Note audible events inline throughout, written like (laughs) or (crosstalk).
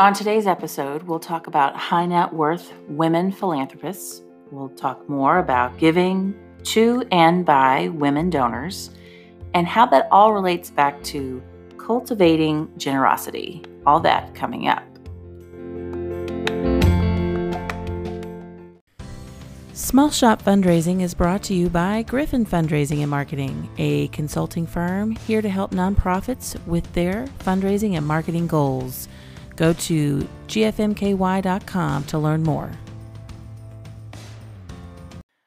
On today's episode, we'll talk about high net worth women philanthropists. We'll talk more about giving to and by women donors and how that all relates back to cultivating generosity. All that coming up. Small Shop Fundraising is brought to you by Griffin Fundraising and Marketing, a consulting firm here to help nonprofits with their fundraising and marketing goals. Go to gfmky.com to learn more.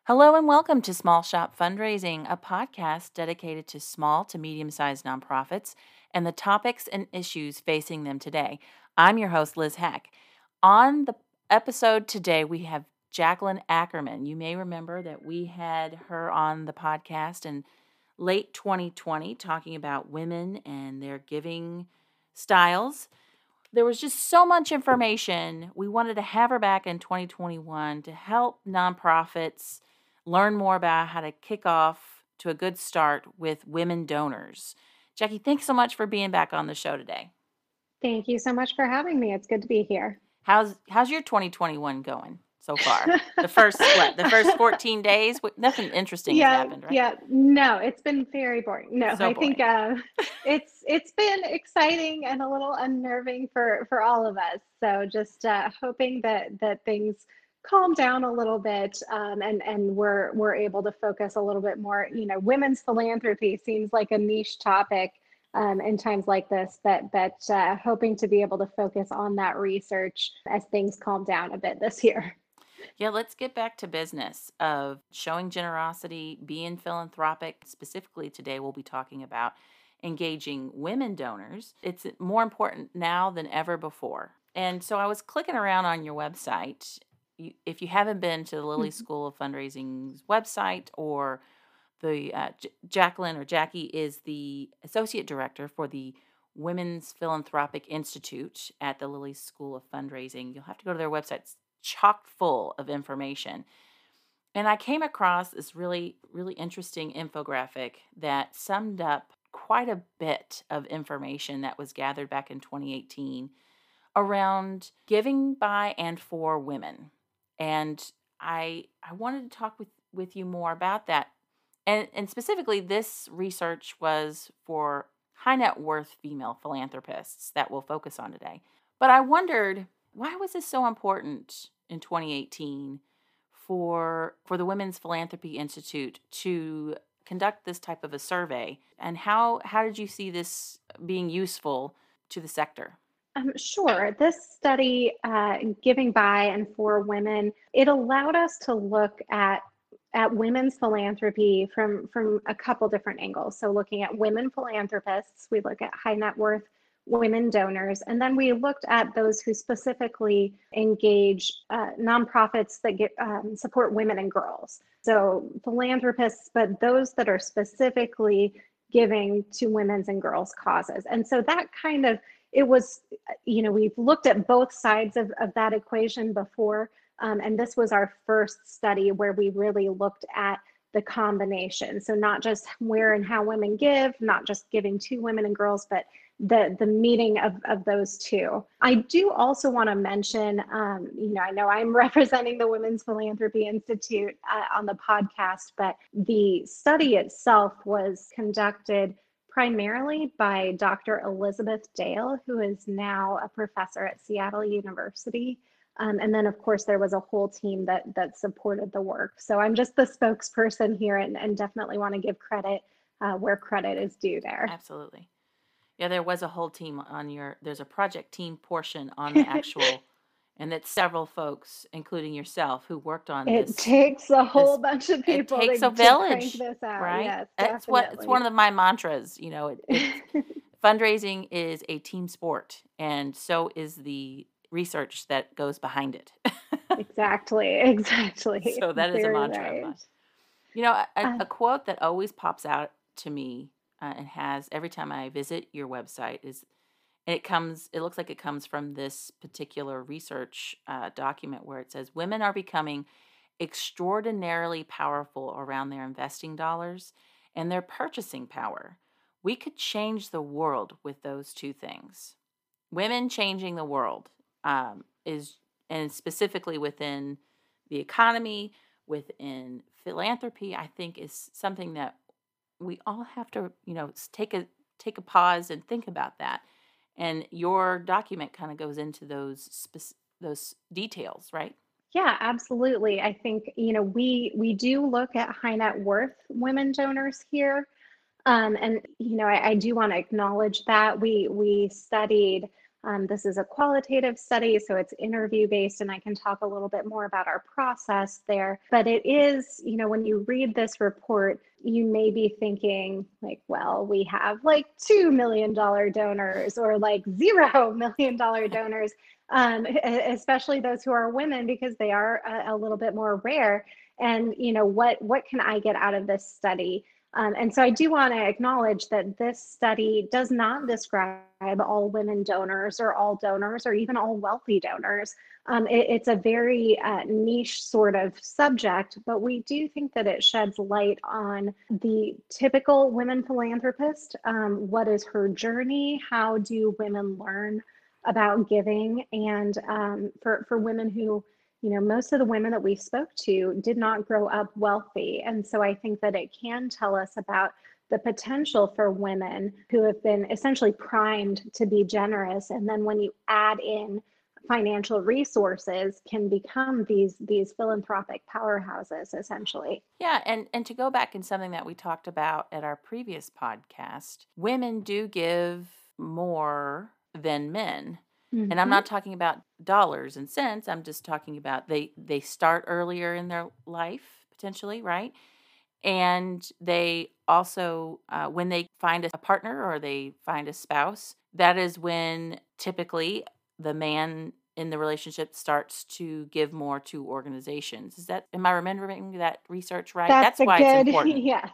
Hello and welcome to Small Shop Fundraising, a podcast dedicated to small to medium sized nonprofits and the topics and issues facing them today. I'm your host, Liz Heck. On the episode today, we have Jacqueline Ackerman. You may remember that we had her on the podcast in late 2020 talking about women and their giving styles. There was just so much information. We wanted to have her back in 2021 to help nonprofits learn more about how to kick off to a good start with women donors. Jackie, thanks so much for being back on the show today. Thank you so much for having me. It's good to be here. How's how's your 2021 going? So far? the (laughs) first what? The first 14 days? Nothing interesting yeah, has happened, right? Yeah. No, it's been very boring. No, So I think uh, it's it's been exciting and a little unnerving for for all of us. So just uh, hoping that that things calm down a little bit um, and and we're we're able to focus a little bit more. You know, women's philanthropy seems like a niche topic. Um, in times like this, but but uh, hoping to be able to focus on that research as things calm down a bit this year. Yeah, let's get back to business of showing generosity, being philanthropic. Specifically, today we'll be talking about engaging women donors. It's more important now than ever before. And so I was clicking around on your website. You, if you haven't been to the Lilly Mhm. School of Fundraising's website or the uh, J- Jacqueline or Jackie is the associate director for the Women's Philanthropic Institute at the Lilly School of Fundraising. You'll have to go to their website. It's chock full of information. And I came across this really, really interesting infographic that summed up quite a bit of information that was gathered back in 2018 around giving by and for women. And I I wanted to talk with, with you more about that. And and specifically this research was for high net worth female philanthropists that we'll focus on today. But I wondered why was this so important in 2018 for for the Women's Philanthropy Institute to conduct this type of a survey and how how did you see this being useful to the sector? Um, sure. This study, uh, Giving by and for Women, it allowed us to look at at women's philanthropy from from a couple different angles. So looking at women philanthropists, we look at high net worth women donors, and then we looked at those who specifically engage uh, nonprofits that get um, support women and girls. So philanthropists, but those that are specifically giving to women's and girls causes. And so that kind of it was, you know, we've looked at both sides of, of that equation before. Um, and this was our first study where we really looked at the combination. So not just where and how women give, not just giving to women and girls, but the the meeting of, of those two. I do also want to mention, um, you know, I know I'm (laughs) representing the Women's Philanthropy Institute uh, on the podcast, but the study itself was conducted primarily by Dr. Elizabeth Dale, who is now a professor at Seattle University. Um, and then, of course, there was a whole team that that supported the work. So I'm just the spokesperson here, and, and definitely want to give credit uh, where credit is due there. Absolutely. Yeah, there was a whole team on your there's a project team portion (laughs) on the actual and it's several folks, including yourself, who worked on It this. takes a whole bunch of people. It takes to, a village, this right? Yes, That's what it's one definitely. of my mantras. You know, it, (laughs) fundraising is a team sport, and so is the research that goes behind it. exactly, (laughs) exactly. So that is a Very mantra of right. mine. You know, a, a- Uh, a quote that always pops out to me uh, and has every time I visit your website is, and it comes, it looks like it comes from this particular research uh, document where it says women are becoming extraordinarily powerful around their investing dollars and their purchasing power. We could change the world with those two things. Women changing the world um, is, and specifically within the economy, within philanthropy, I think is something that we all have to, you know, take a take a pause and think about that. And your document kind of goes into those spec- those details, right? Yeah, absolutely. I think, you know, we we do look at high net worth women donors here. Um, and you know, I, I do want to acknowledge that we we studied um, this is a qualitative study, so it's interview based, and I can talk a little bit more about our process there. But it is, you know, when you read this report, you may be thinking, like, well, we have like $2 million donors or like $0 (laughs) million donors, um, especially those who are women because they are a, a little bit more rare. And, you know, what, what can I get out of this study? Um, and so I do want to acknowledge that this study does not describe all women donors or all donors or even all wealthy donors. Um, it, it's a very uh, niche sort of subject, but we do think that it sheds light on the typical women philanthropist. Um, what is her journey? How do women learn about giving? And um, for, for women who you know, most of the women that we spoke to did not grow up wealthy. And so I think that it can tell us about the potential for women who have been essentially primed to be generous. And then when you add in financial resources can become these these philanthropic powerhouses essentially yeah and and to go back in something that we talked about at our previous podcast women do give more than men Mm-hmm. And I'm mm-hmm. not talking about dollars and cents. I'm just talking about they they start earlier in their life potentially, right? And they also uh, when they find a partner or they find a spouse, that is when typically the man in the relationship starts to give more to organizations. Is that am I remembering that research right? That's, That's why good, it's (laughs) important. Yes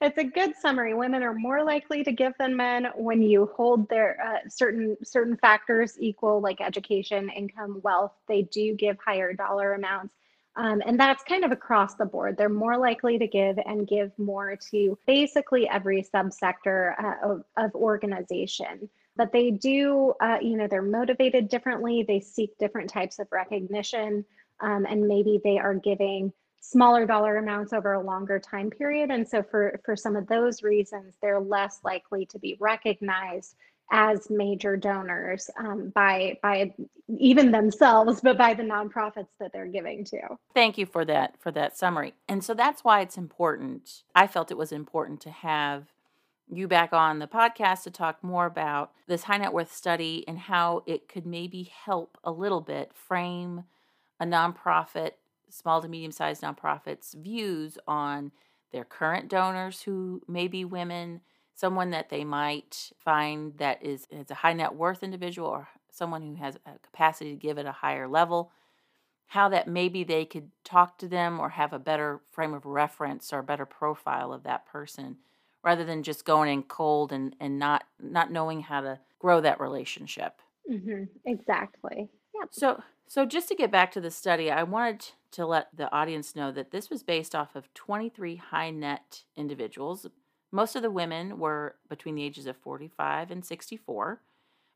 it's a good summary. Women are more likely to give than men when you hold their uh, certain certain factors equal, like education, income, wealth. They do give higher dollar amounts. Um, and that's kind of across the board. They're more likely to give and give more to basically every subsector uh, of, of organization. But they do, uh, you know, they're motivated differently. They seek different types of recognition. Um, and maybe they are giving smaller dollar amounts over a longer time period. And so for, for some of those reasons, they're less likely to be recognized as major donors um, by by even themselves, but by the nonprofits that they're giving to. Thank you for that for that summary. And so that's why it's important. I felt it was important to have you back on the podcast to talk more about this high net worth study and how it could maybe help a little bit frame a nonprofit small to medium sized nonprofits' views on their current donors who may be women, someone that they might find that is, is a high net worth individual or someone who has a capacity to give at a higher level, how that maybe they could talk to them or have a better frame of reference or a better profile of that person rather than just going in cold and, and not not knowing how to grow that relationship. Mm-hmm. Exactly. Yeah. So so just to get back to the study, I wanted to let the audience know that this was based off of 23 high net individuals. Most of the women were between the ages of 45 and 64.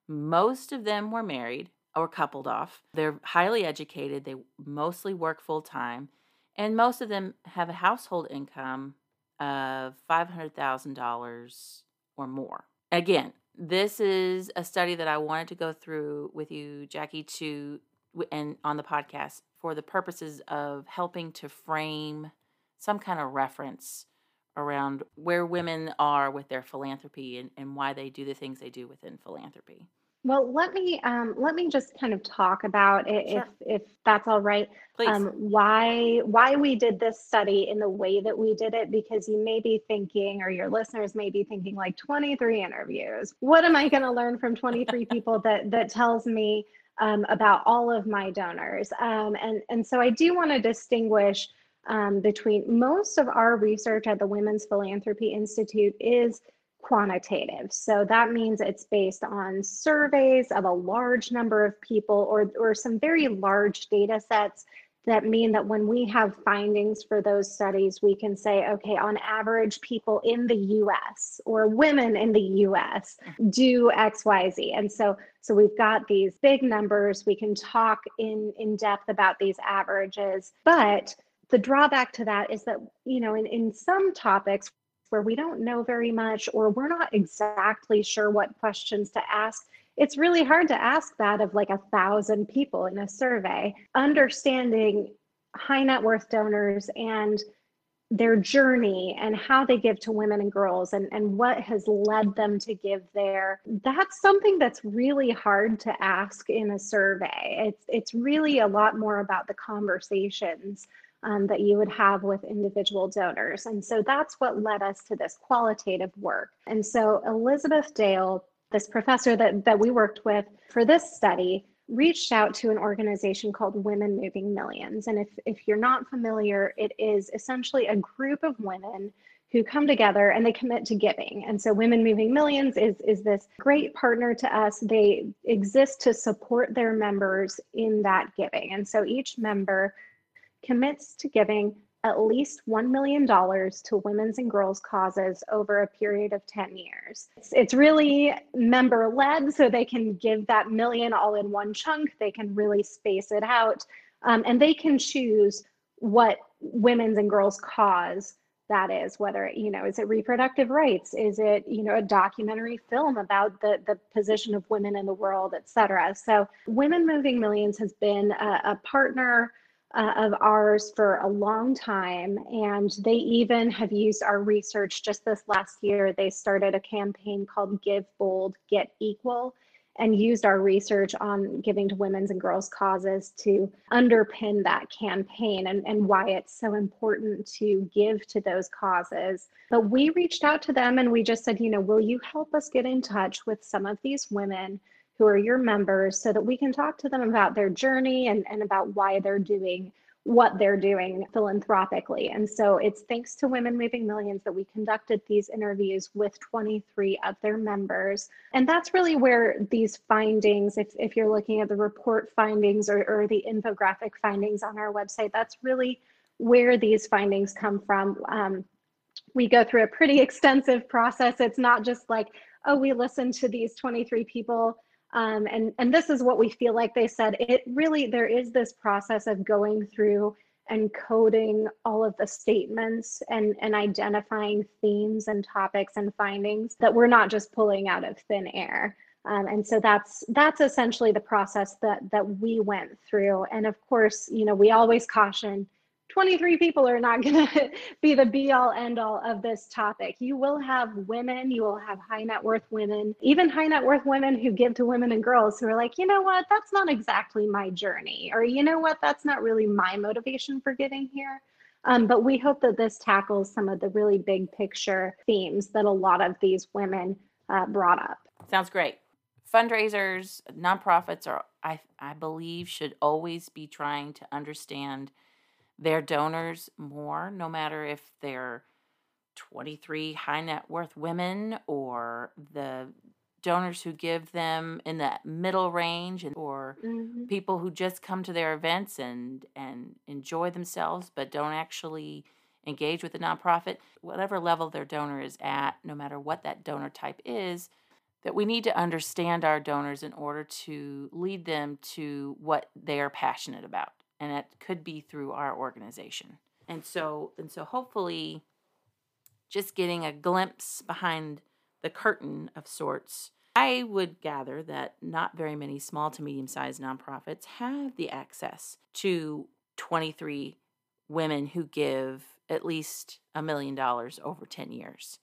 Most of them were married or coupled off. They're highly educated, they mostly work full time, and most of them have a household income of $500,000 or more. Again, this is a study that I wanted to go through with you, Jackie, to and on the podcast for the purposes of helping to frame some kind of reference around where women are with their philanthropy and, and why they do the things they do within philanthropy. Well, let me um, let me just kind of talk about it, sure. if if that's all right. Please. Um, why why we did this study in the way that we did it? Because you may be thinking, or your listeners may be thinking, like 23 interviews. What am I going to learn from 23 (laughs) people that that tells me um, about all of my donors. Um, and, and so I do want to distinguish um, between most of our research at the Women's Philanthropy Institute is quantitative. So that means it's based on surveys of a large number of people or, or some very large data sets that mean that when we have findings for those studies, we can say, okay, on average, people in the US or women in the US do XYZ. And so so we've got these big numbers. We can talk in, in depth about these averages. But the drawback to that is that, you know, in, in some topics where we don't know very much or we're not exactly sure what questions to ask, it's really hard to ask that of like a thousand people in a survey. Understanding high net worth donors and their journey and how they give to women and girls and, and what has led them to give there. That's something that's really hard to ask in a survey. It's it's really a lot more about the conversations um, that you would have with individual donors. And so that's what led us to this qualitative work. And so elizabeth dale this professor that, that we worked with for this study reached out to an organization called Women Moving Millions. And if, if you're not familiar, it is essentially a group of women who come together and they commit to giving. And so Women Moving Millions is, is this great partner to us. They exist to support their members in that giving. And so each member commits to giving at least $1 million to women's and girls' causes over a period of 10 years. It's, it's really member led, so they can give that million all in one chunk. They can really space it out, um, and they can choose what women's and girls' cause that is whether you know is it reproductive rights is it you know a documentary film about the the position of women in the world et cetera so women moving millions has been a, a partner uh, of ours for a long time. And they even have used our research just this last year. They started a campaign called Give Bold, Get Equal, and used our research on giving to women's and girls' causes to underpin that campaign and, and why it's so important to give to those causes. But we reached out to them and we just said, you know, will you help us get in touch with some of these women? Who are your members so that we can talk to them about their journey and, and about why they're doing what they're doing philanthropically. And so it's thanks to Women Moving Millions that we conducted these interviews with 23 of their members. And that's really where these findings, if, if you're looking at the report findings or, or the infographic findings on our website, that's really where these findings come from. Um, we go through a pretty (laughs) extensive process. It's not just like, oh, we listened to these 23 people um, and, and this is what we feel like they said. It really, there is this process of going through and coding all of the statements and, and identifying themes and topics and findings that we're not just pulling out of thin air. Um, and so that's that's essentially the process that that we went through. And of course, you know, we always caution 23 people are not (laughs) going to be the be all end all of this topic. You will have women, you will have high net worth women, even high net worth women who give to women and girls who are like, you know what, that's not exactly my journey. Or, you know what, that's not really my motivation for giving here. Um, but we hope that this tackles some of the really big picture themes that a lot of these women uh, brought up. Sounds great. Fundraisers, nonprofits are, I, I believe, should always be trying to understand their donors more, no matter if they're 23 high net worth women or the donors who give them in that middle range or mm-hmm. people who just come to their events and and enjoy themselves but don't actually engage with the nonprofit whatever level their donor is at no matter what that donor type is that we need to understand our donors in order to lead them to what they are passionate about and it could be through our organization. And so and so hopefully just getting a glimpse behind the curtain of sorts. I would gather that not very many small to medium sized nonprofits have the access to 23 women who give at least a million dollars over 10 years.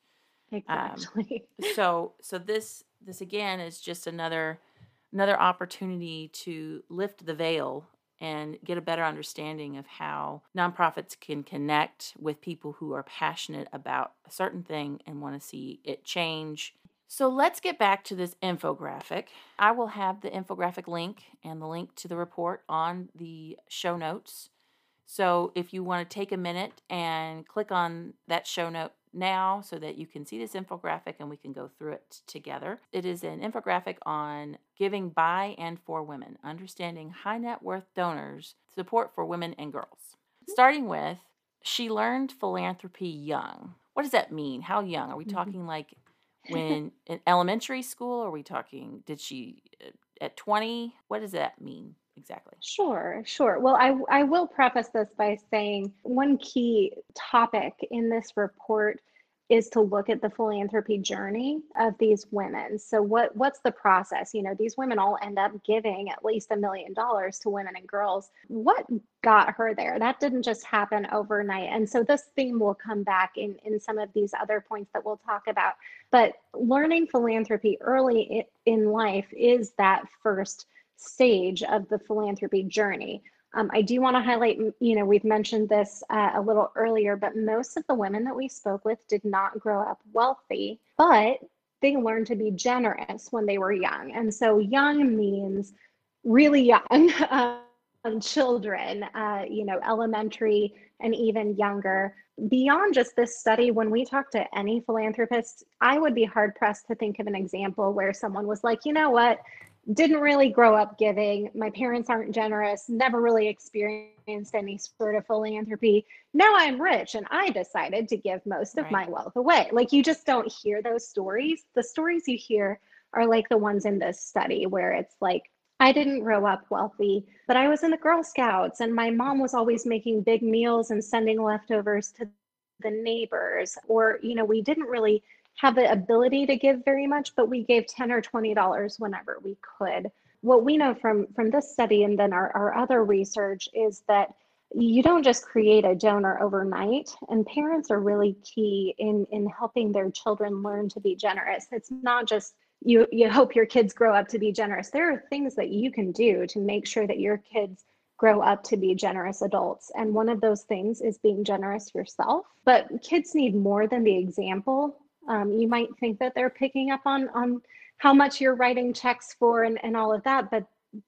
Exactly. Um, (laughs) so so this this again is just another another opportunity to lift the veil and get a better understanding of how nonprofits can connect with people who are passionate about a certain thing and want to see it change. So let's get back to this infographic. I will have the infographic link and the link to the report on the show notes. So if you want to take a minute and click on that show note now so that you can see this infographic and we can go through it together. It is an infographic on giving by and for women, understanding high net worth donors, support for women and girls. Starting with, she learned philanthropy young. What does that mean? How young? Are we mm-hmm. talking like (laughs) when in elementary school? Are we talking, did she uh, at 20? What does that mean? Exactly? Sure, sure. Well, I, I will preface this by saying one key topic in this report is to look at the philanthropy journey of these women. So what what's the process? You know, these women all end up giving at least a million dollars to women and girls. What got her there? That didn't just happen overnight. And so this theme will come back in in some of these other points that we'll talk about. But learning philanthropy early in life is that first stage of the philanthropy journey. Um, I do want to highlight, you know, we've mentioned this uh, a little earlier, but most of the women that we spoke with did not grow up wealthy, but they learned to be generous when they were young. And so young means really young (laughs) um, children, uh, you know, elementary and even younger. Beyond just this study, when we talk to any philanthropist, I would be hard pressed to think of an example where someone was like, you know what, didn't really grow up giving. My parents aren't generous, never really experienced any sort of philanthropy. Now I'm rich and I decided to give most of right. my wealth away. Like you just don't hear those stories. The stories you hear are like the ones in this study where it's like, I didn't grow up wealthy, but I was in the Girl Scouts and my mom was always making big meals and sending leftovers to the neighbors. Or, you know, we didn't really have the ability to give very much, but we gave 10 or $20 whenever we could. What we know from, from this study and then our, our other research is that you don't just create a donor overnight and parents are really key in in helping their children learn to be generous. It's not just you you hope your kids grow up to be generous. There are things that you can do to make sure that your kids grow up to be generous adults and one of those things is being generous yourself. But kids need more than the example um, you might think that they're picking up on on how much you're writing checks for and, and all of that, but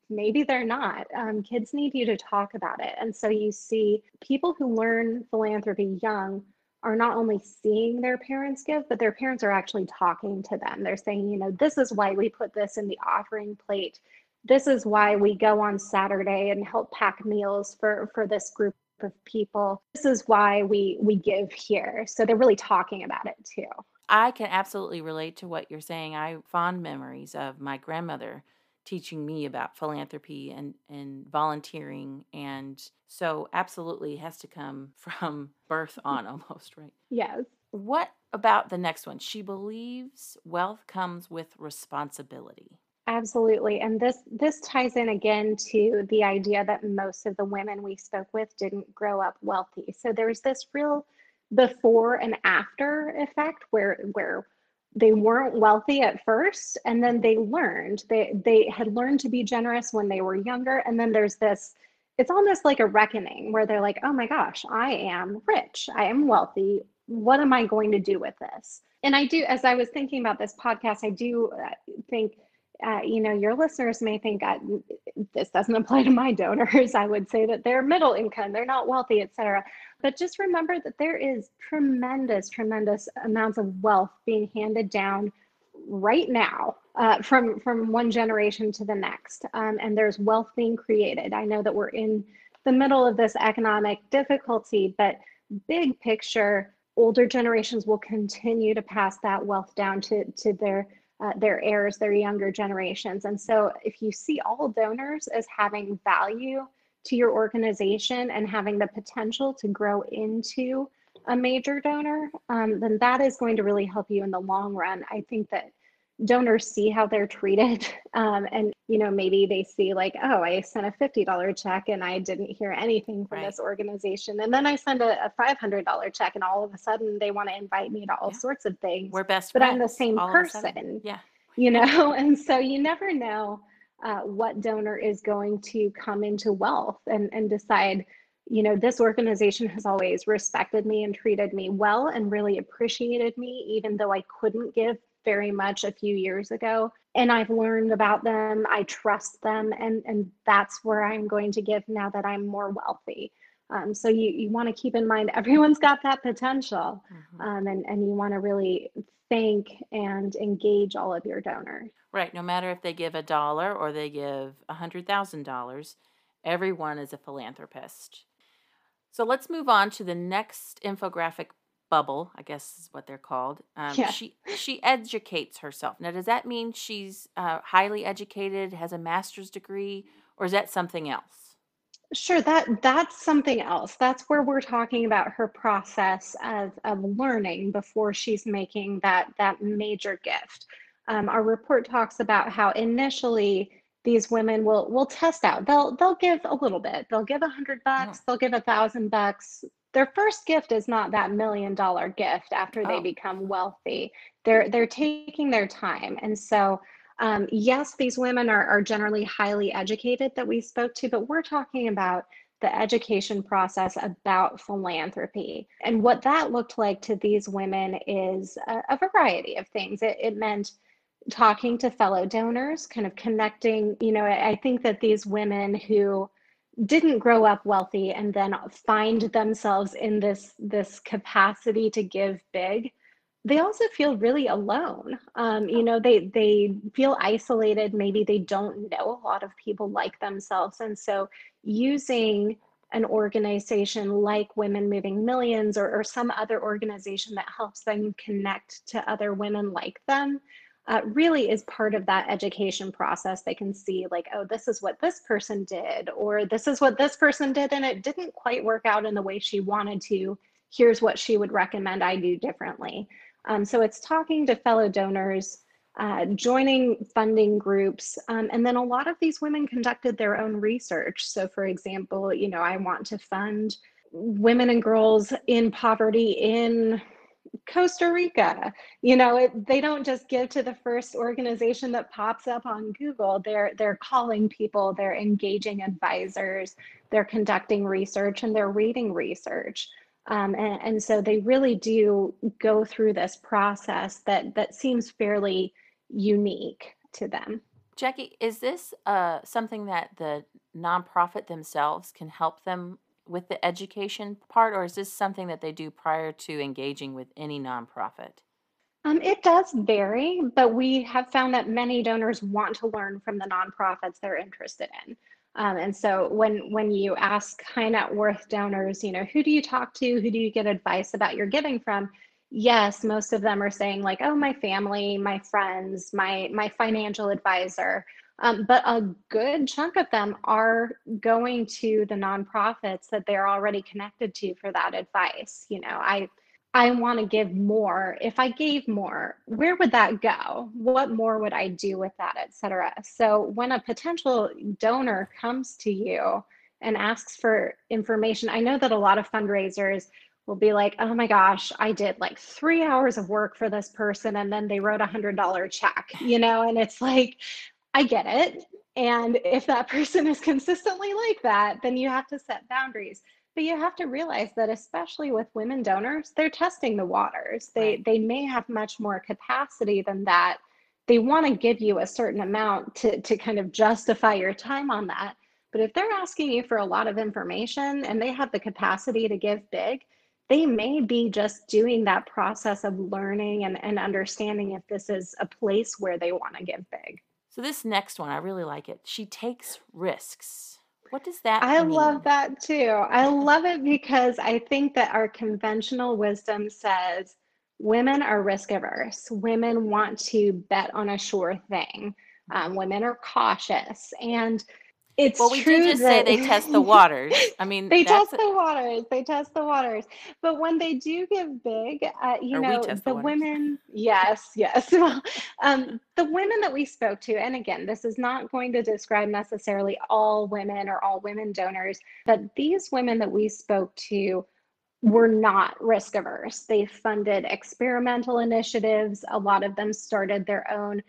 maybe they're not. Um, kids need you to talk about it. And so you see people who learn philanthropy young are not only seeing their parents give, but their parents are actually talking to them. They're saying, you know, this is why we put this in the offering plate. This is why we go on Saturday and help pack meals for for this group of people. This is why we we give here. So they're really talking about it too. I can absolutely relate to what you're saying. I have fond memories of my grandmother teaching me about philanthropy and, and volunteering. And so, absolutely, has to come (laughs) from birth (laughs) on almost, right? Yes. What about the next one? She believes wealth comes with responsibility. Absolutely. And this this ties in again to the idea that most of the women we spoke with didn't grow up wealthy. So there's this real before and after effect where where they weren't wealthy at first and then they learned. They they had learned to be generous when they were younger and then there's this it's almost like a reckoning where they're like oh my gosh i am rich. I am wealthy. What am i going to do with this? And i do as i was thinking about this podcast i do uh, think uh, you know, your listeners may think this doesn't (laughs) apply to my donors. I would say that they're middle income, they're not wealthy, etc. But just remember that there is tremendous, tremendous amounts of wealth being handed down right now uh, from from one generation to the next, um, and there's wealth being created. I know that we're in the middle of this economic difficulty, but big picture, older generations will continue to pass that wealth down to to their uh, their heirs, their younger generations. And so if you see all donors as having value to your organization and having the potential to grow into a major donor, um, then that is going to really help you in the long run. I think that donors see how they're treated. (laughs) Um, and you know maybe they see like oh i sent a $50 check and i didn't hear anything from right. this organization. And then i send a, a, $500 check and all of a sudden they want to invite me to all yeah. sorts of things. We're best but friends, i'm the same person yeah. you know? (laughs) And so you never know uh, what donor is going to come into wealth and and decide you know this organization has always respected me and treated me well and really appreciated me even though i couldn't give very much a few years ago and I've learned about them. I trust them and and that's where I'm going to give now that I'm more wealthy. Um, so you, you want to keep in mind (laughs) everyone's got that potential Mhm. um, and, and you want to really thank and engage all of your donors. Right. No matter if they give a dollar or they give a hundred thousand dollars, everyone is a philanthropist. So let's move on to the next infographic bubble. I guess is what they're called. Um, Yeah. She she educates herself. Now, does that mean she's uh, highly educated, has a master's degree, or is that something else? Sure, that that's something else. That's where we're talking about her process of, of learning before she's making that that major gift. Um, our report talks about how initially these women will will test out. They'll they'll give a little bit. They'll give a hundred bucks. They'll give a thousand bucks. Their first gift is not that million dollar gift after they oh, become wealthy. They're they're taking their time, and so um, yes, these women are, are generally highly educated that we spoke to, but we're talking about the education process about philanthropy. And what that looked like to these women is a, a variety of things. It, it meant talking to fellow donors, kind of connecting. You know, I, I think that these women who didn't grow up wealthy and then find themselves in this this capacity to give big they also feel really alone. Um, you know they they feel isolated. Maybe they don't know a lot of people like themselves. And so using an organization like women moving millions or, or some other organization that helps them connect to other women like them uh, really is part of that education process. They can see like oh this is what this person did or this is what this person did and it didn't quite work out in the way she wanted to. Here's what she would recommend i do differently. Um, so it's talking to fellow donors, uh, joining funding groups, um, and then a lot of these women conducted their own research. So, for example, you know, I want to fund women and girls in poverty in Costa Rica. You know, it, they don't just give to the first organization that pops up on Google. They're they're calling people, they're engaging advisors, they're conducting research, and they're reading research. Um, and, and so they really do go through this process that that seems fairly unique to them. Jackie, is this uh, something that the nonprofit themselves can help them with the education part, or is this something that they do prior to engaging with any nonprofit? Um, it does vary, but we have found that many donors want to learn from the nonprofits they're interested in. Um, and so when when you ask high net worth donors, you know, who do you talk to? Who do you get advice about your giving from? Yes, most of them are saying like, oh, my family, my friends, my my financial advisor. Um, but a good chunk of them are going to the nonprofits that they're already connected to for that advice. You know, I I want to give more. If I gave more, where would that go? What more would I do with that, et cetera? So when a potential donor comes to you and asks for information, I know that a lot of fundraisers will be like, oh my gosh, I did like three hours of work for this person and then they wrote a hundred dollar check, you know, and it's like, I get it. And if that (laughs) person is consistently like that, then you have to set boundaries. But you have to realize that especially with women donors, they're testing the waters. They Right. they may have much more capacity than that. They want to give you a certain amount to to kind of justify your time on that. But if they're asking you for a lot of information and they have the capacity to give big, they may be just doing that process of learning and, and understanding if this is a place where they want to give big. So this next one, I really like it. She takes risks. What does that mean? I love that too. I love it because I think that our conventional wisdom says women are risk averse. Women want to bet on a sure thing. Um, women are cautious. And it's Well, we did just say they test the waters. (laughs) I mean, they test the waters. They test the waters. But when they do give big, uh, you or know, the the women, yes, yes. (laughs) Well, um, the women that we spoke to, and again, this is not going to describe necessarily all women or all women donors, but these women that we spoke to were not risk averse. They funded experimental initiatives. A lot of them started their own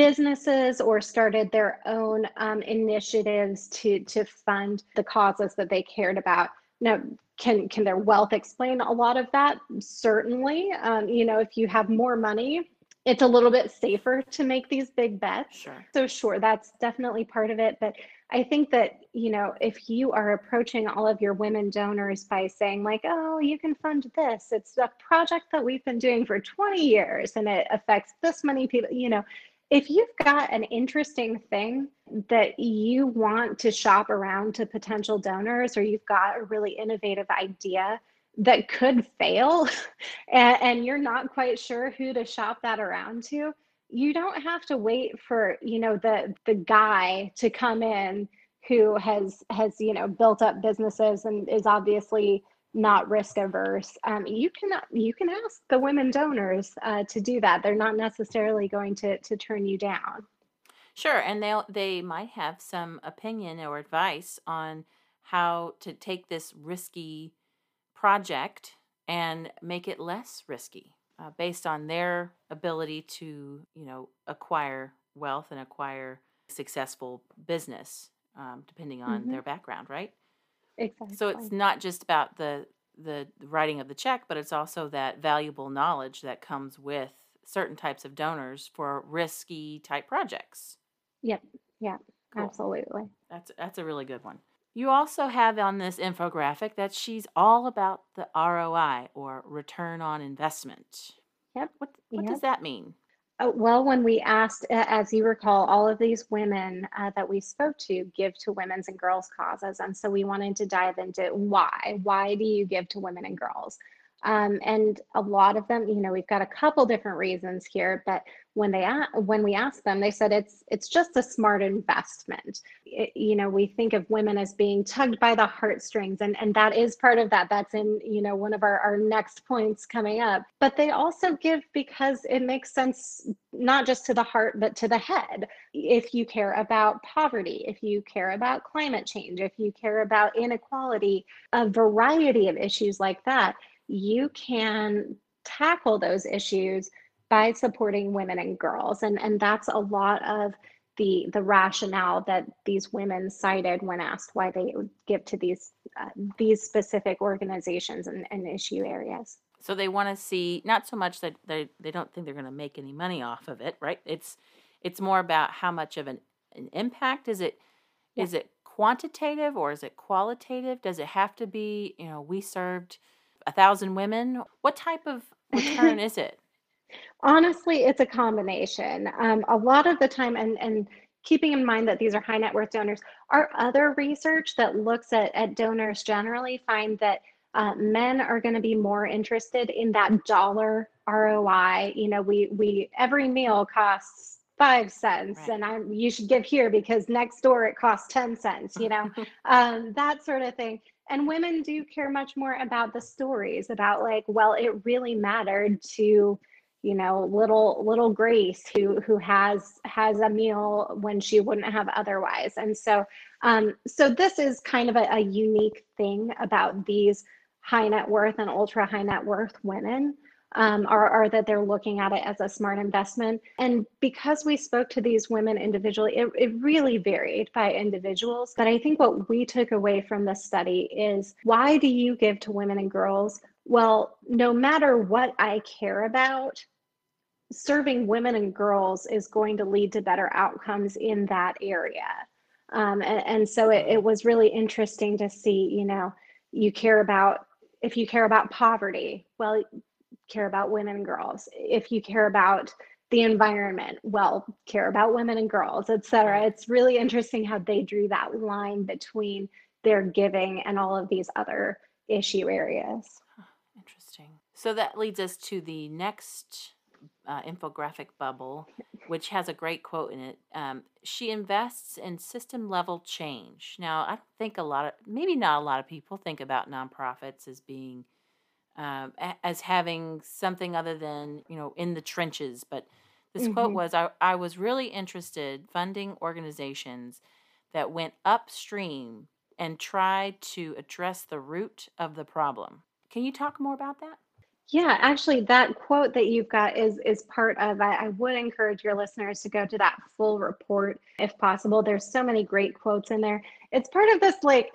businesses or started their own um, initiatives to to fund the causes that they cared about. Now, can can their wealth explain a lot of that? Certainly. Um, you know, if you have more money, it's a little bit safer to make these big bets. Sure. So sure, that's definitely part of it. But I think that, you know, if you are approaching all of your women donors by saying, like, oh, you can fund this, it's a project that we've been doing for 20 years and it affects this many people, you know, if you've got an interesting thing that you want to shop around to potential donors, or you've got a really innovative idea that could fail, (laughs) and, and, you're not quite sure who to shop that around to, you don't have to wait for you know the the guy to come in who has has you know built up businesses and is obviously not risk averse, um, you can you can ask the women donors uh, to do that. They're not necessarily going to to turn you down. Sure, and they they might have some opinion or advice on how to take this risky project and make it less risky, uh, based on their ability to you know acquire wealth and acquire successful business, um, depending on mm-hmm. their background, right? Exactly. So it's not just about the the writing of the check, but it's also that valuable knowledge that comes with certain types of donors for risky type projects. Yep. Yeah. Cool. Absolutely. That's that's a really good one. You also have on this infographic that she's all about the ROI or return on investment. Yep. What what yep. does that mean? Uh, well, when we asked, as you recall, all of these women uh, that we spoke to give to women's and girls' causes. And so we wanted to dive into why. Why do you give to women and girls? Um, and a lot of them, you know, we've got a couple different reasons here, but when they when we asked them, they said it's it's just a smart investment. It, you know, we think of women as being tugged by the heartstrings, and and that is part of that. That's in you know one of our our next points coming up. But they also give because it makes sense not just to the heart but to the head. If you care about poverty, if you care about climate change, if you care about inequality, a variety of issues like that you can tackle those issues by supporting women and girls and and that's a lot of the the rationale that these women cited when asked why they would give to these uh, these specific organizations and, and issue areas so they want to see not so much that they, they don't think they're going to make any money off of it right it's it's more about how much of an, an impact is it yeah. is it quantitative or is it qualitative does it have to be you know we served a thousand women? What type of (laughs) return is it? Honestly, it's a combination. Um, a lot of the time, and and keeping in mind that these are high net worth donors, our other research that looks at, at donors generally find that uh, men are going to be more interested in that dollar ROI. You know, we we every meal costs five cents, right. and I'm you should give here because next door it costs ten cents. You know, (laughs) um, that sort of thing and women do care much more about the stories about like well it really mattered to you know little little grace who who has has a meal when she wouldn't have otherwise and so um so this is kind of a, a unique thing about these high net worth and ultra high net worth women um, are, are that they're looking at it as a smart investment. And because we spoke to these women individually, it, it really varied by individuals. But I think what we took away from this study is why do you give to women and girls? Well, no matter what I care about, serving women and girls is going to lead to better outcomes in that area. Um, and, and, so it, it was really interesting to see, you know, you care about if you care about poverty, well, care about women and girls. If you care about the environment, well, care about women and girls, et cetera. It's really interesting how they drew that line between their giving and all of these other issue areas. So that leads us to the next uh, infographic bubble, which has a great quote in it. Um, she invests in system level change. Now, I think a lot of, maybe not a lot of people think about nonprofits as being um, as having something other than you know in the trenches but this mm-hmm. quote was I, I was really interested funding organizations that went upstream and tried to address the root of the problem can you talk more about that yeah actually that quote that you've got is is part of I, I would encourage your listeners to go to that full report if possible. There's so many great quotes in there. It's part of this like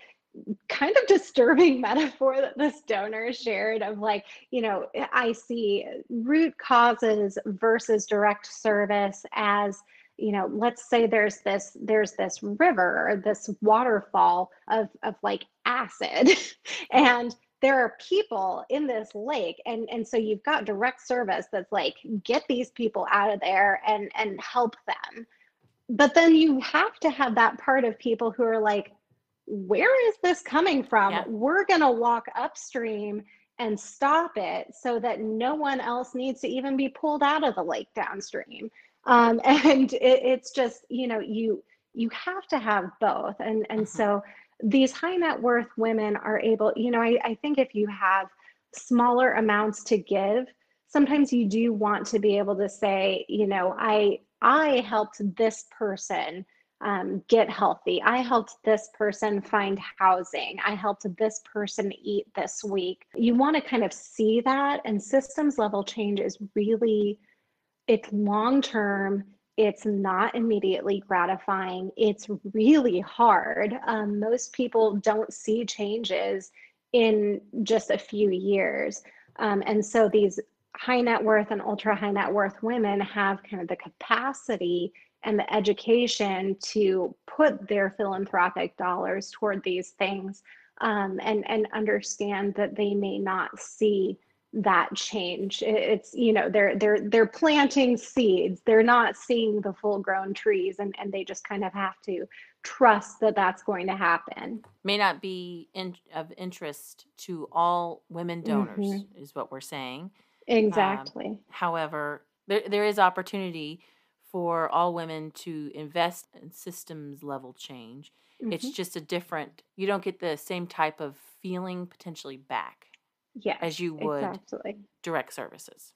kind of disturbing (laughs) metaphor that this donor shared of like, you know, I see root causes versus direct service as you know let's say there's this there's this river or this waterfall of of like acid. (laughs) And there are people in this lake and and so you've got direct service that's like get these people out of there and and help them but then you have to have that part of people who are like where is this coming from yeah. we're going to walk upstream and stop it so that no one else needs to even be pulled out of the lake downstream um, (laughs) and it, it's just you know you you have to have both and and mm-hmm. so these high net worth women are able you know I, I think if you have smaller amounts to give sometimes you do want to be able to say you know i i helped this person um, get healthy. I helped this person find housing. I helped this person eat this week. You want to kind of see that, and systems level change is really, it's long term. It's not immediately gratifying. It's really hard. Um, most people don't see changes in just a few years. Um, and so these high net worth and ultra high net worth women have kind of the capacity and the education to put their philanthropic dollars toward these things um, and and understand that they may not see that change it's you know they're they're they're planting seeds they're not seeing the full grown trees and and they just kind of have to trust that that's going to happen may not be in, of interest to all women donors mm-hmm. is what we're saying exactly um, however there, there is opportunity for all women to invest in systems level change. Mm-hmm. It's just a different, you don't get the same type of feeling potentially back yes, as you would exactly. direct services.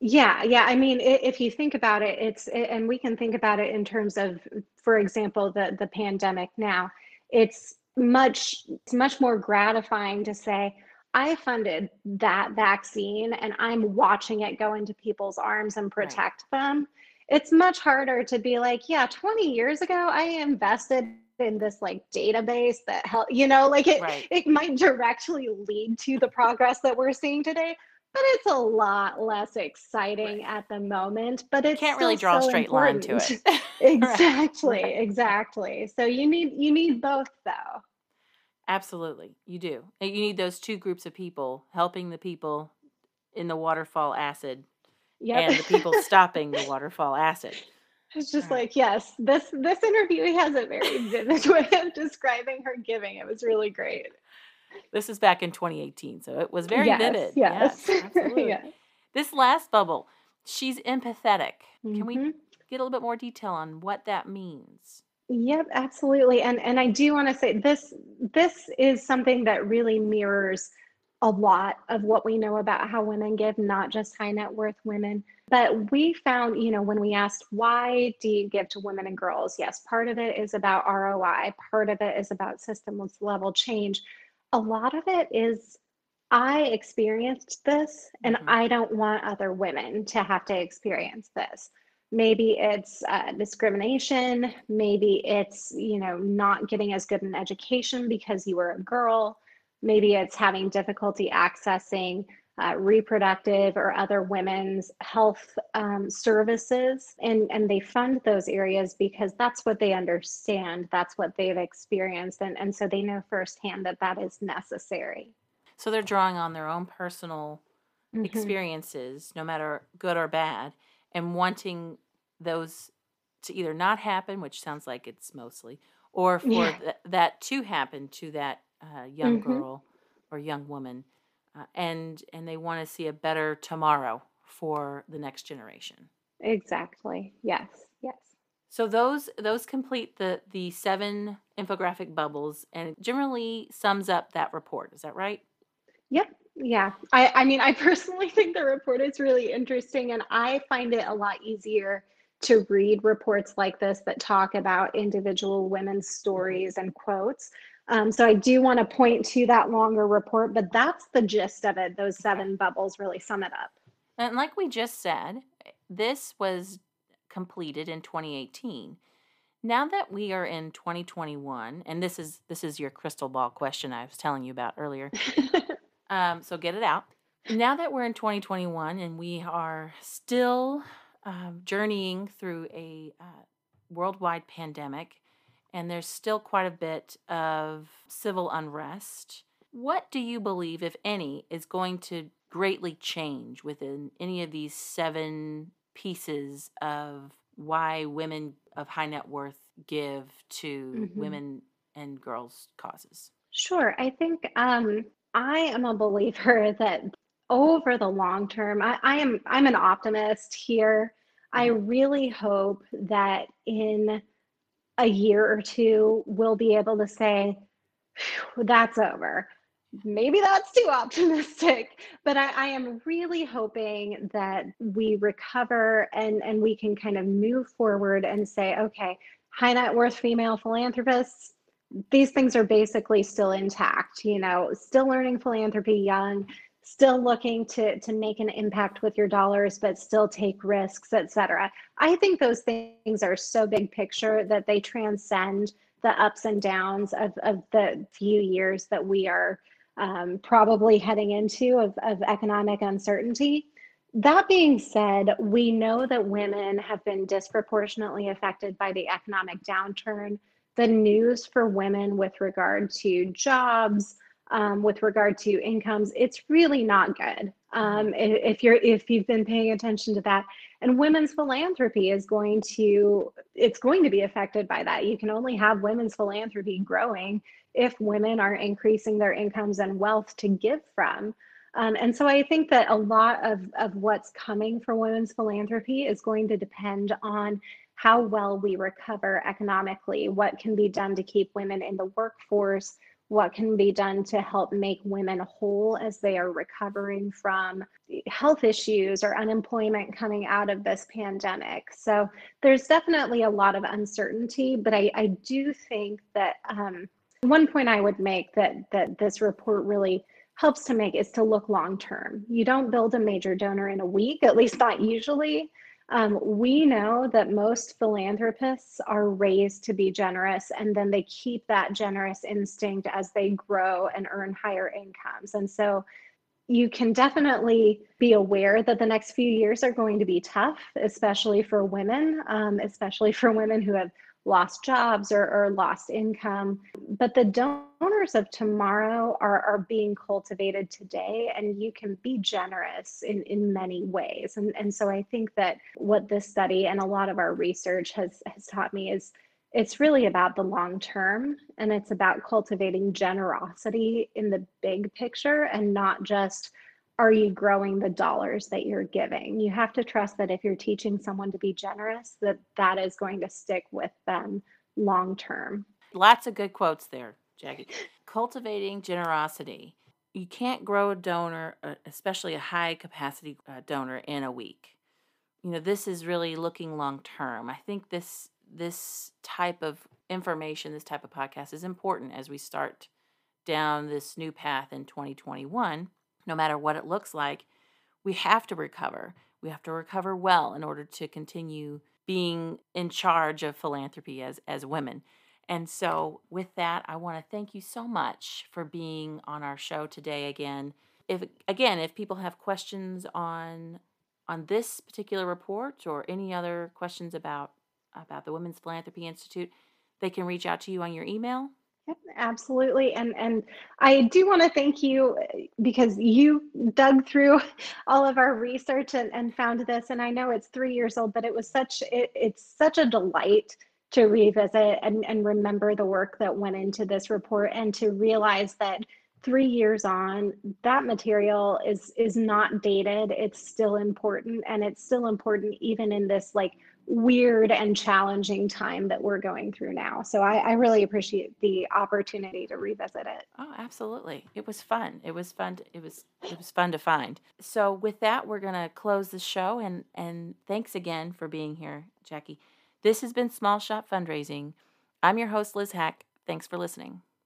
Yeah, yeah. I mean, if you think about it, it's and we can think about it in terms of, for example, the the pandemic. Now, it's much it's much more gratifying to say, I funded that vaccine and I'm watching it go into people's arms and protect right. them it's much harder to be like, yeah, 20 years ago, I invested in this like database that help, you know, like it, right. it might directly lead to the progress that we're seeing today, but it's a lot less exciting right. at the moment. But it can't really draw so a straight important. line to it. (laughs) (laughs) exactly, right. exactly. So you need you need both though. Absolutely, you do. You need those two groups of people helping the people in the waterfall acid yep. and the people stopping the waterfall acid. It's just right. like, yes, this this interview has a very vivid (laughs) way of describing her giving. It was really great. This is back in 2018, so it was very yes, vivid. Yes, yes (laughs) absolutely. yes. This last bubble, she's empathetic. Mm-hmm. Can we mm-hmm. get a little bit more detail on what that means? Yep, absolutely. And and I do want to say this this is something that really mirrors a lot of what we know about how women give, not just high net worth women. But we found, you know, when we asked, why do you give to women and girls? Yes, part of it is about ROI, part of it is about systems level change. A lot of it is, I experienced this and mm-hmm. I don't want other women to have to experience this. Maybe it's uh, discrimination. Maybe it's, you know, not getting as good an education because you were a girl Maybe it's having difficulty accessing uh, reproductive or other women's health um, services. And, and they fund those areas because that's what they understand, that's what they've experienced. And, and so they know firsthand that that is necessary. So they're drawing on their own personal mm-hmm. experiences, no matter good or bad, and wanting those to either not happen, which sounds like it's mostly, or for yeah. th- that to happen to that uh, young mm-hmm. girl or young woman, uh, and and they want to see a better tomorrow for the next generation. Exactly. Yes. Yes. So those those complete the the seven infographic bubbles, and generally sums up that report. Is that right? Yep. Yeah. I I mean, I personally (laughs) think the report is really interesting, and I find it a lot easier to read reports like this that talk about individual women's stories and quotes um, so I do want to point to that longer report, but that's the gist of it. Those seven bubbles really sum it up. And like we just said, this was completed in 2018. Now that we are in 2021, and this is this is your crystal ball question I was telling you about earlier. (laughs) um, so get it out. Now that we're in 2021 and we are still um, journeying through a uh, worldwide pandemic, and there's still quite a bit of civil unrest. What do you believe, if any, is going to greatly change within any of these seven pieces of why women of high net worth give to Mhm. women and girls' causes? Sure. I think um, I am a believer (laughs) that over the long term, I, I am I'm an optimist here. I Mhm. really hope that in a year or two, we'll be able to say, that's over. Maybe that's too optimistic, (laughs) but I, I am really hoping that we recover and, and we can kind of move forward and say, okay, high net worth female philanthropists, these things are basically still intact, you know, still learning philanthropy young, still looking to to make an impact with your dollars, but still take risks, et cetera. I think those things are so big picture that they transcend the ups and downs of, of the few years that we are um, probably heading into of, of economic uncertainty. That being said, we know that women have been disproportionately affected by the economic downturn the news for women with regard to jobs, um, with regard to incomes, it's really not good. Um, if you're if you've been paying attention to that, and women's philanthropy is going to it's going to be affected by that. You can only have women's philanthropy growing if women are increasing their incomes and wealth to give from. Um, and so I think that a lot of, of what's coming for women's philanthropy is going to depend on how well we recover economically, what can be done to keep women in the workforce, what can be done to help make women whole as they are recovering from health issues or unemployment coming out of this pandemic. So there's definitely a lot of uncertainty, but I, I do think that um, one point I would make that that this report really helps to make is to look long term. You don't build a major donor in a week, at least not usually. Um, we know that most philanthropists are raised to be generous and then they keep that generous instinct as they grow and earn higher incomes. And so you can definitely be aware that the next few years are going to be tough, especially for women, um, especially for women who have lost jobs or, or lost income. But the donors of tomorrow are, are being cultivated today, and you can be generous in, in many ways. And, and so I think that what this study and a lot of our research has, has taught me is it's really about the long term and it's about cultivating generosity in the big picture and not just are you growing the dollars that you're giving you have to trust that if you're teaching someone to be generous that that is going to stick with them long term Lots of good quotes there, Jackie. Cultivating generosity. You can't grow a donor, uh, especially a high capacity uh, donor, in a week. You know, this is really looking long term. I think this this type of information, this type of podcast is important as we start down this new path in 2021. No matter what it looks like, we have to recover. We have to recover well in order to continue being in charge of philanthropy as as women. And so, with that, I want to thank you so much for being on our show today again. If again, if people have questions on on this particular report or any other questions about about the Women's Philanthropy Institute, they can reach out to you on your email. Absolutely. And and I do want to thank you because you dug through (laughs) all of our research and, and found this. And I know it's three years old, but it was such it, it's such a delight to revisit and, and remember the work that went into this report and to realize that three years on that material is is not dated it's still important and it's still important even in this like weird and challenging time that we're going through now so i, I really appreciate the opportunity to revisit it Oh, absolutely. It was fun. It was fun. To, it was it was fun to find. So with that, we're to close the show and and thanks again for being here, Jackie. This has been Small Shop Fundraising. I'm your host Liz Hack. Thanks for listening.